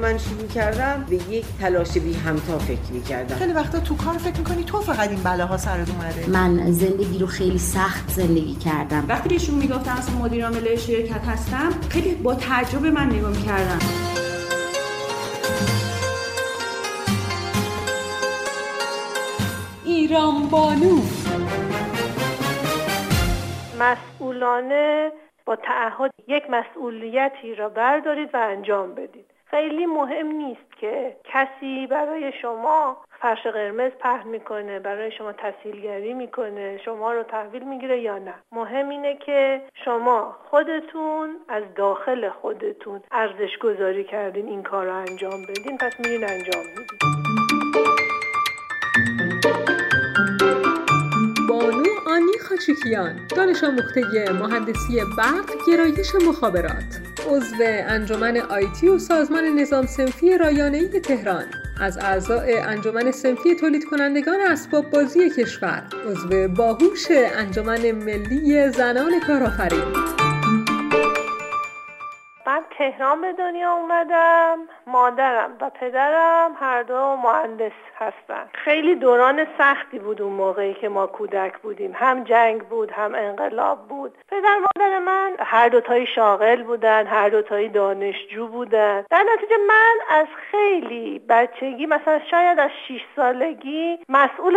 من شروع کردم به یک تلاش بی همتا فکر می‌کردم. خیلی وقتا تو کار فکر می‌کنی تو فقط این بلاها سرت اومده. من زندگی رو خیلی سخت زندگی کردم. وقتی بهشون می‌گفتم اصلا مدیر عامل شرکت هستم خیلی با تعجب من نگاه می‌کردم. ایران بانو. مسئولانه با تعهد یک مسئولیتی را بردارید و انجام بدید. خیلی مهم نیست که کسی برای شما فرش قرمز پهن می‌کنه برای شما تحصیلگری می‌کنه شما رو تحویل می‌گیره یا نه. مهم اینه که شما خودتون از داخل خودتون ارزش گذاری کردین این کار رو انجام بدین پس میرین انجام میدین. خاچیکیان دانش آموخته مهندسی برق گرایش مخابرات. عضو انجمن آیتی و سازمان نظام سنفی رایانه‌ای تهران. از اعضای انجمن سنفی تولید کنندگان اسباب بازی کشور. عضو باهوش انجمن ملی زنان کارآفرین. تهران به دنیا اومدم مادرم و پدرم هر دو مهندس هستن. خیلی دوران سختی بود اون موقعی که ما کودک بودیم. هم جنگ بود هم انقلاب بود. پدر مادر من هر دوتایی شاغل بودن هر دوتایی دانشجو بودن. در نتیجه من از خیلی بچگی مثلا شاید از 6 سالگی مسئول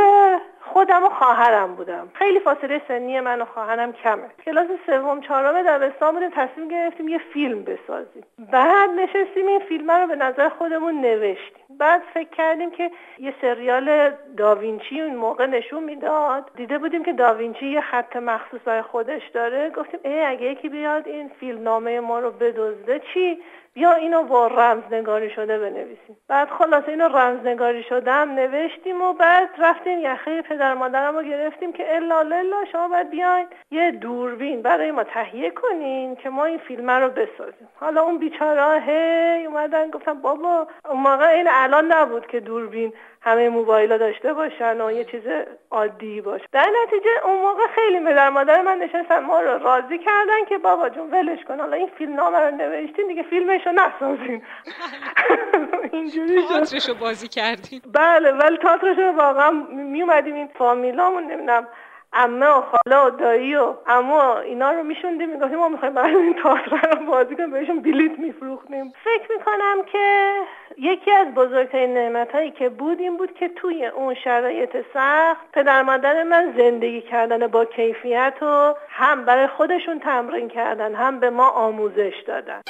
خودم و خواهرم بودم. خیلی فاصله سنی من و خواهرم کمه. کلاس سوم چهارم دبستان بودیم تصمیم گرفتیم یه فیلم بسازیم. بعد نشستیم این فیلم رو به نظر خودمون نوشتیم. بعد فکر کردیم که یه سریال داوینچی اون موقع نشون می‌داد. دیده بودیم که داوینچی یه خط مخصوص برای خودش داره. گفتیم ای اگه یکی بیاد این فیلم نامه ما رو بدزده چی؟ بیا اینو با رمزنگاری شده بنویسیم. بعد خلاصه اینو رمزنگاری شده هم نوشتیم و بعد رفتیم یخه پدر مادرم رو گرفتیم که الا للا شما باید بیاین یه دوربین برای ما تهیه کنین که ما این فیلم رو بسازیم. حالا اون بیچاره هی اومدن گفتم بابا اون موقع این الان نبود که دوربین همه موبایل داشته باشن و یه چیز عادی باشه. در نتیجه اون موقع خیلی پدر مادر من نشستن ما رو راضی کردن که بابا جون ولش کن. حالا این فیلم نامه رو نوشتین دیگه فیلمش رو نسازین. اینجوری تئاترش بازی کردین. بله ولی تئاترش رو واقعا می اومدیم این فامیلامون نمی‌دونم امه و خاله و دایی و اما اینا رو میشوندیم می‌گفتیم ما می‌خوایم برای این تئاتر رو بازی کنیم بهشون بلیت میفروختیم. فکر می‌کنم که یکی از بزرگترین نعمت هایی که بود این بود که توی اون شرایط سخت پدر مادر من زندگی کردن با کیفیت و هم برای خودشون تمرین کردن هم به ما آموزش دادن.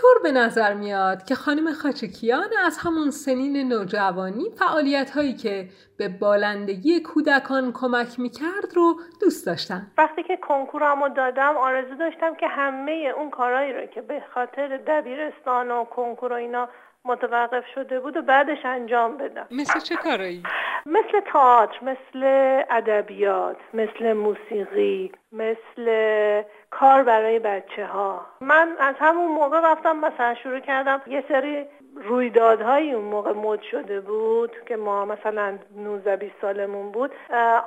اینطور به نظر میاد که خانم خاچکیان از همون سنین نوجوانی فعالیت هایی که به بالندگی کودکان کمک می‌کرد رو دوست داشتم وقتی که کنکورمو دادم آرزو داشتم که همه اون کارهایی رو که به خاطر دبیرستان و کنکور و اینا متوقف شده بود و بعدش انجام بدم مثل چه کارایی؟ مثل تئاتر مثل ادبیات مثل موسیقی مثل کار برای بچه ها من از همون موقع رفتم مثلا شروع کردم یه سری رویدادهایی اون موقع مد شده بود که ما مثلا 19 20 سالمون بود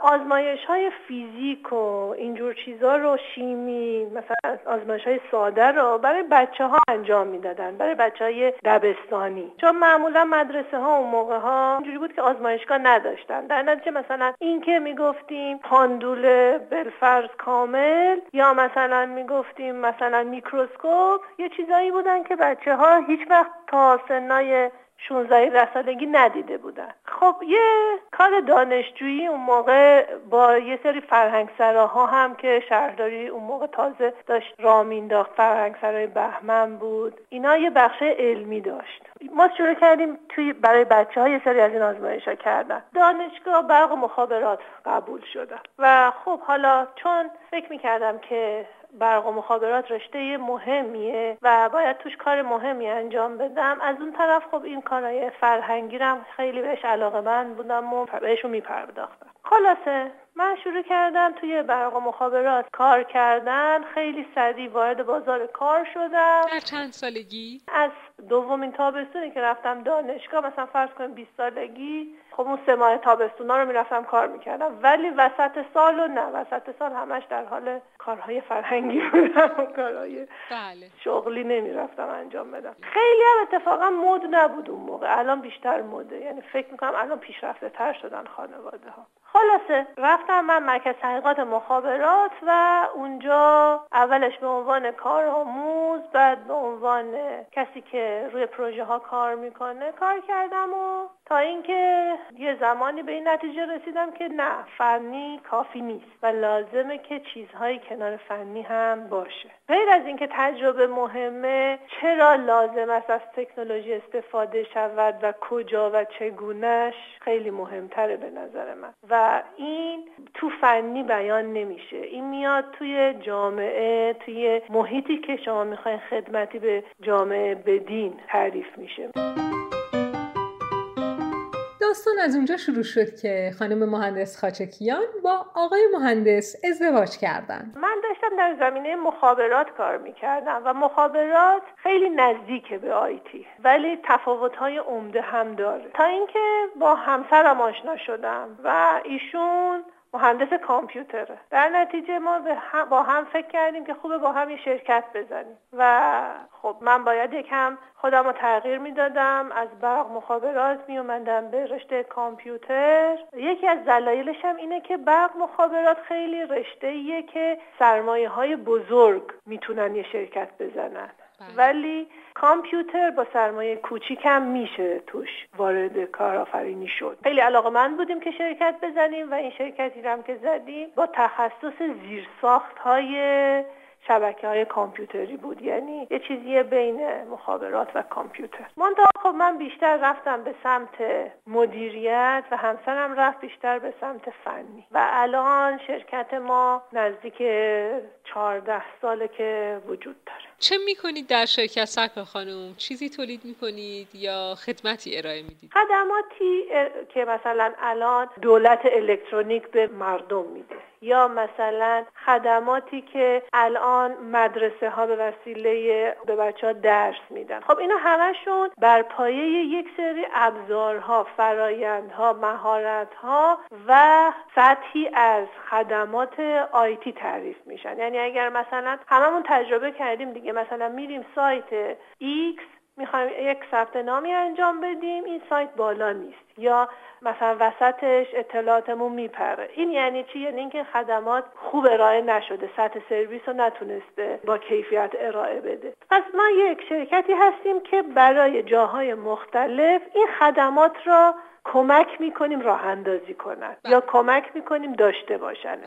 آزمایش های فیزیک و اینجور چیزا رو شیمی مثلا آزمایش های ساده رو برای بچه ها انجام می‌دادن برای بچه های دبستانی. چون معمولا مدرسه ها اون موقع ها اینجوری بود که آزمایشگاه نداشتن. در نتیجه مثلا این که می‌گفتیم پاندول بالفرض کامل یا مثلا می‌گفتیم مثلا میکروسکوپ یه چیزایی بودن که بچه ها هیچ وقت تا سنای 16 سالگی ندیده بودن. خب یه کار دانشجویی اون موقع با یه سری فرهنگ ها هم که شهرداری اون موقع تازه داشت راه مینداخت فرهنگ سرای بهمن بود. اینا یه بخش علمی داشت. ما شروع کردیم توی برای بچه ها یه سری از این آزمایش ها کردن. دانشگاه برق مخابرات قبول شدم و خب حالا چون فکر می‌کردم که برق و مخابرات رشته مهمیه و باید توش کار مهمی انجام بدم. از اون طرف خب این کارهای فرهنگی رم خیلی بهش علاقه من بودم و بهشون میپرداختم. خلاصه من شروع کردم توی برق و مخابرات کار کردن. خیلی سریع وارد بازار کار شدم. در چند سالگی؟ از دومین تابستونی که رفتم دانشگاه مثلا فرض کنیم 20 سالگی خب اون سه ماه تابستونا رو می‌رفتم کار می‌کردم. ولی وسط سال و نه وسط سال همش در حال کارهای فرهنگی بودم و کارهای بله. شغلی نمی‌رفتم انجام بدم. خیلی هم اتفاقا مد نبود اون موقع. الان بیشتر مده. یعنی فکر می‌کنم الان پیشرفته تر شدن خانواده ها خلاصه رفتم من مرکز تحقیقات مخابرات و اونجا اولش به عنوان کارآموز بعد به عنوان کسی که روی پروژه ها کار می‌کنه کار کردم و تا اینکه یه زمانی به این نتیجه رسیدم که نه فنی کافی نیست و لازمه که چیزهایی کنار فنی هم باشه. غیر از اینکه تجربه مهمه چرا لازم است از تکنولوژی استفاده شود و کجا و چگونش؟ خیلی مهمتره به نظر من. و این تو فنی بیان نمیشه. این میاد توی جامعه توی محیطی که شما می‌خواین خدمتی به جامعه بدین تعریف میشه. داستان از اونجا شروع شد که خانم مهندس خاچکیان با آقای مهندس ازدواج کردن. من داشتم در زمینه مخابرات کار می‌کردم و مخابرات خیلی نزدیکه به آیتی ولی تفاوت‌های عمده هم داره. تا اینکه با همسرم آشنا شدم و ایشون مهندس کامپیوتره. در نتیجه ما با هم فکر کردیم که خوبه با هم یه شرکت بزنیم. و خب من باید یکم خودم رو تغییر می‌دادم از برق مخابرات می اومدم به رشته کامپیوتر. یکی از دلایلش هم اینه که برق مخابرات خیلی رشته ایه که سرمایه های بزرگ می‌تونن یه شرکت بزنن. ولی کامپیوتر با سرمایه کوچیکم میشه توش وارد کارآفرینی شد. خیلی علاقه من بودیم که شرکت بزنیم و این شرکتی هم که زدیم با تخصص زیرساخت های شبکه های کامپیوتری بود. یعنی یه چیزی بین مخابرات و کامپیوتر. منتها خب من بیشتر رفتم به سمت مدیریت و همسرم رفت بیشتر به سمت فنی. و الان شرکت ما نزدیک 14 ساله که وجود داره. چه می‌کنید در شرکت سکر خانم؟ چیزی تولید می‌کنید یا خدمتی ارائه می‌دید؟ خدماتی که مثلا الان دولت الکترونیک به مردم میده. یا مثلا خدماتی که الان مدرسه ها به وسیله به بچه ها درس میدن. خب اینا همشون بر پایه یک سری ابزارها فرایندها مهارتها و سطحی از خدمات آیتی تعریف میشن. یعنی اگر مثلا هممون تجربه کردیم دیگه مثلا میریم سایت X می‌خوایم یک ثبت نامی انجام بدیم. این سایت بالا نیست. یا مثلا وسطش اطلاعاتمون میپره. این یعنی چی؟ یعنی اینکه خدمات خوب ارائه نشده. سطح سرویس رو نتونسته با کیفیت ارائه بده. پس ما یک شرکتی هستیم که برای جاهای مختلف این خدمات را کمک می‌کنیم راه اندازی کنن. یا کمک می‌کنیم داشته باشن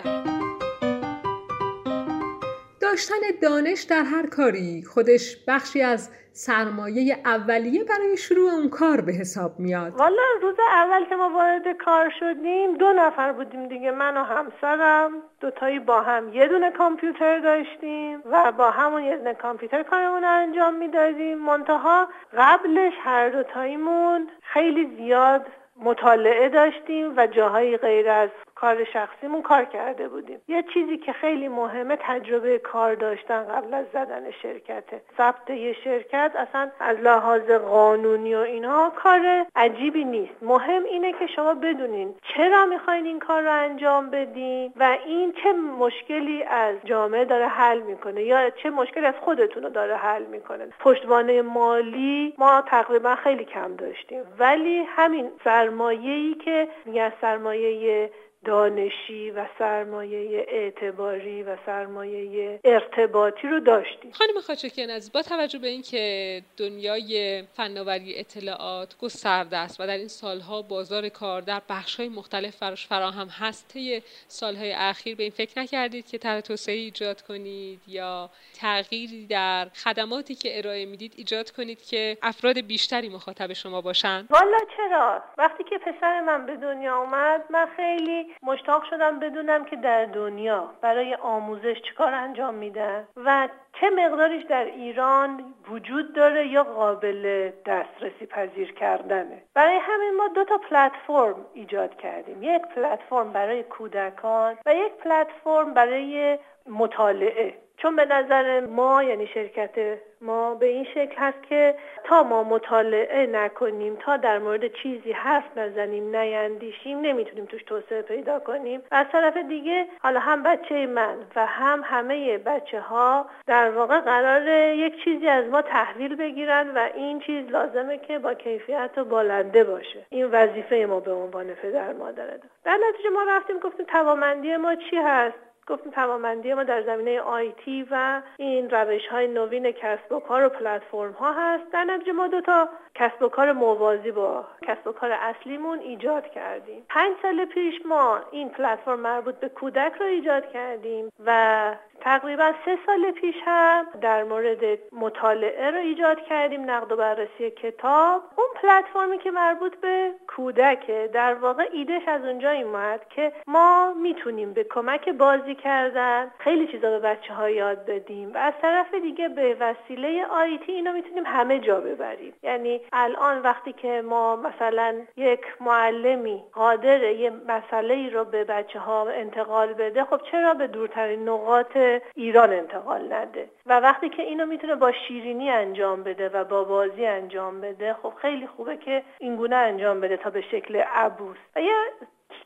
داشتن دانش در هر کاری. خودش بخشی از سرمایه اولیه برای شروع اون کار به حساب میاد. والا روز اول که ما وارد کار شدیم دو نفر بودیم دیگه من و همسرم. دوتایی با هم یه دونه کامپیوتر داشتیم و با همون یه دونه کامپیوتر کارمون رو انجام می‌دادیم. منتها قبلش هر دوتاییمون خیلی زیاد مطالعه داشتیم و جاهای غیر از کار شخصیمون کار کرده بودیم. یه چیزی که خیلی مهمه تجربه کار داشتن قبل از زدن شرکته ثبت یه شرکت اصلا از لحاظ قانونی و اینها کار عجیبی نیست. مهم اینه که شما بدونین چرا می‌خواین این کار رو انجام بدین و این چه مشکلی از جامعه داره حل می‌کنه یا چه مشکلی از خودتون رو داره حل می‌کنه. پشتوانه مالی ما تقریبا خیلی کم داشتیم. ولی همین سرمایه‌ای که میگن سرمایه دانشی و سرمایه اعتباری و سرمایه ارتباطی رو داشتیم. خانم خاچکیان از با توجه به اینکه دنیای فناوری اطلاعات گسترده است و در این سالها بازار کار در بخش‌های مختلف فراش فراهم هست طی سالهای اخیر به این فکر نکردید که طرح توسعه ایجاد کنید یا تغییری در خدماتی که ارائه می‌دید ایجاد کنید که افراد بیشتری مخاطب شما باشند والا چرا؟ وقتی که پسر من به دنیا اومد من خیلی مشتاق شدم بدونم که در دنیا برای آموزش چیکار انجام میدن و چه مقداریش در ایران وجود داره یا قابل دسترسی پذیر کردنه. برای همین ما دو تا پلتفرم ایجاد کردیم. یک پلتفرم برای کودکان و یک پلتفرم برای مطالعه. چون به نظر ما یعنی شرکت ما به این شکل هست که تا ما مطالعه نکنیم تا در مورد چیزی حرف نزنیم نیندیشیم نمی‌تونیم توش توسعه پیدا کنیم. و از طرف دیگه حالا هم بچه من و هم همه بچه ها در واقع قرار یک چیزی از ما تحویل بگیرن و این چیز لازمه که با کیفیت و بالنده باشه. این وظیفه ما به عنوان پدر مادره. در نتیجه ما رفتیم گفتیم توامندی ما چی هست؟ گفتیم توانمندی ما در زمینه آیتی و این روش های نوین کسب و کار و پلتفرم ها هست. در نتیجه ما دو تا کسب و کار موازی با کسب و کار اصلیمون ایجاد کردیم. پنج سال پیش ما این پلتفرم مربوط به کودک رو ایجاد کردیم و تقریبا سه سال پیش هم در مورد مطالعه رو ایجاد کردیم نقد و بررسی کتاب. اون پلتفرمی که مربوط به کودکه در واقع ایدهش از اونجا اومد که ما می‌تونیم به کمک بازی کردن خیلی چیزا به بچه ها یاد بدیم و از طرف دیگه به وسیله آیتی اینو می‌تونیم همه جا ببریم. یعنی الان وقتی که ما مثلا یک معلمی قادر یه مسئله ای رو به بچه ها انتقال بده خب چرا به دورترین نقاط ایران انتقال نده. و وقتی که اینو می‌تونه با شیرینی انجام بده و با بازی انجام بده خب خیلی خوبه که اینگونه انجام بده تا به شکل عبوس. و یه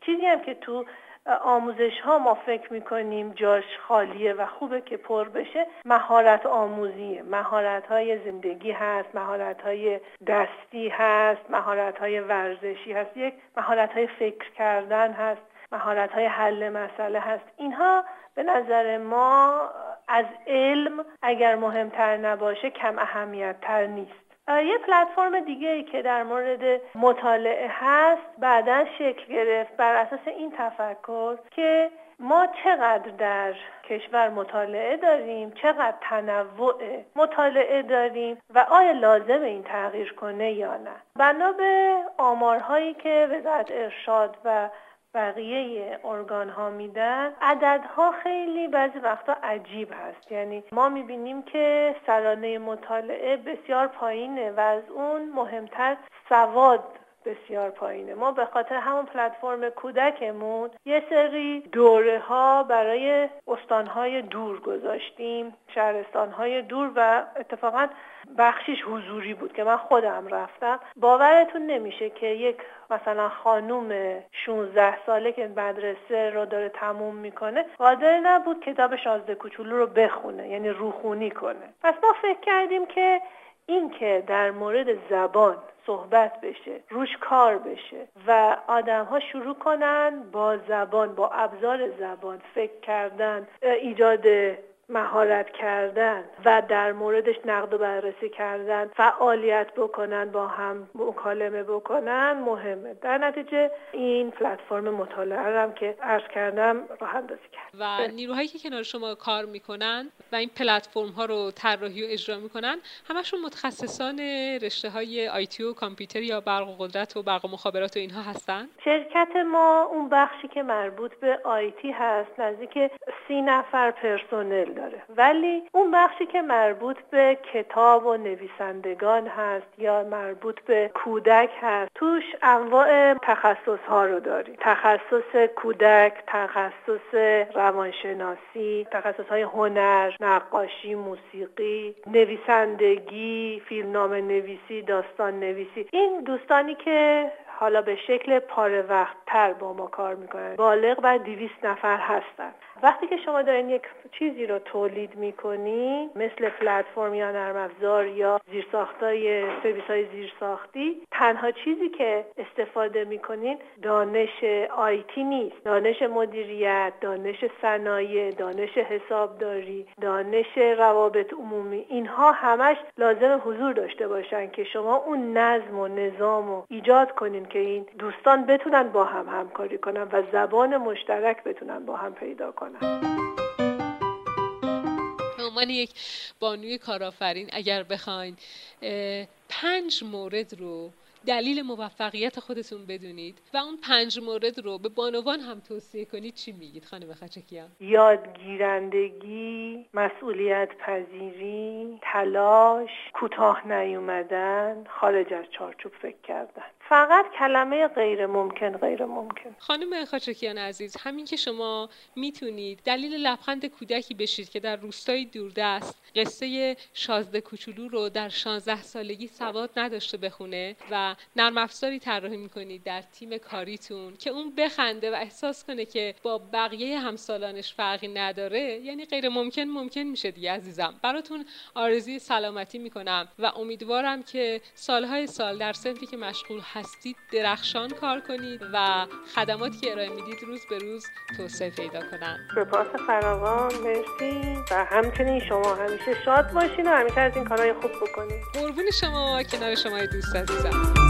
چیزی هم که تو آموزش ها ما فکر می‌کنیم جاش خالیه و خوبه که پر بشه مهارت آموزیه. مهارت های زندگی هست مهارت های دستی هست مهارت های ورزشی هست یک مهارت های فکر کردن هست مهارت های حل مسئله هست. اینها به نظر ما از علم اگر مهمتر نباشه کم اهمیت تر نیست یه پلتفرم دیگه ای که در مورد مطالعه هست بعدا شکل گرفت بر اساس این تفکر که ما چقدر در کشور مطالعه داریم چقدر تنوع مطالعه داریم و آیا لازم این تغییر کنه یا نه. بنا به آمارهایی که وزارت ارشاد و بقیه ارگان ها میدن. عددها خیلی بعضی وقتا عجیب هست. یعنی ما می‌بینیم که سرانه مطالعه بسیار پایینه و از اون مهمتر سواد بسیار پایینه. ما به خاطر همون پلتفرم کودکمون یه سری دوره ها برای استانهای دور گذاشتیم شهرستانهای دور و اتفاقا بخشیش حضوری بود که من خودم رفتم. باورتون نمیشه که یک مثلا خانوم 16 ساله که مدرسه رو داره تموم می‌کنه قادر نبود کتاب شازده کوچولو رو بخونه یعنی روخونی کنه. پس ما فکر کردیم که این که در مورد زبان صحبت بشه روش کار بشه و آدم ها شروع کنن با زبان با ابزار زبان فکر کردن ایجاد مهارت کردن و در موردش نقد و بررسی کردن فعالیت بکنن با هم مکالمه بکنن مهمه. در نتیجه این پلتفرم مطالعه هم که عرض کردم راه اندازی کرد. و نیروهایی که کنار شما کار می‌کنن و این پلتفرم ها رو طراحی و اجرا می‌کنن همشون متخصصان رشته های آیتی و کامپیوتر یا برق و قدرت و برق و مخابرات و اینها هستن؟ شرکت ما اون بخشی که مربوط به آیتی هست نزدیک سی نفر پرسنل داره. ولی اون بخشی که مربوط به کتاب و نویسندگان هست یا مربوط به کودک هست توش انواع تخصص ها رو داریم. تخصص کودک تخصص روانشناسی تخصص های هنر نقاشی موسیقی نویسندگی فیلمنامه نویسی داستان نویسی این دوستانی که حالا به شکل پاره وقت تر با ما کار می‌کنن. بالغ بر دیویست نفر هستن. وقتی که شما دارین یک چیزی رو تولید می‌کنی مثل پلتفرم یا نرم افزار یا زیرساختای سرویس های زیرساختی تنها چیزی که استفاده می‌کنین دانش آیتی نیست. دانش مدیریت دانش صنایع دانش حسابداری دانش روابط عمومی. اینها همش لازم حضور داشته باشن که شما اون نظم و نظام رو ایجاد کنین که این دوستان بتونن با هم همکاری کنن و زبان مشترک بتونن با هم پیدا کنن. به عنوان یک بانوی کارآفرین اگر بخواین پنج مورد رو دلیل موفقیت خودتون بدونید و اون پنج مورد رو به بانوان هم توصیه کنید چی میگید؟ خانم خچکیان. یادگیرندگی مسئولیت پذیری تلاش کوتاه نیومدن خارج از چارچوب فکر کردن. فقط کلمه غیر ممکن غیر ممکن خانم خاچکیان عزیز همین که شما می‌تونید دلیل لبخند کودکی بشید که در روستایی دوردست قصه شازده کوچولو رو در 16 سالگی سواد نداشته بخونه و نرم افزاری طراحی می‌کنید در تیم کاریتون که اون بخنده و احساس کنه که با بقیه همسالانش فرقی نداره یعنی غیر ممکن ممکن میشه دیگه عزیزم. براتون آرزوی سلامتی می‌کنم و امیدوارم که سالهای سال در سنفی که مشغول هستید درخشان کار کنید و خدماتی که ارائه می‌دید روز به روز توسعه پیدا کنن. سپاس فراوان مرسی. و همچنین شما همیشه شاد باشین و همیشه از این کارهای خوب بکنید قربون شما کنار شما دوست عزیزم.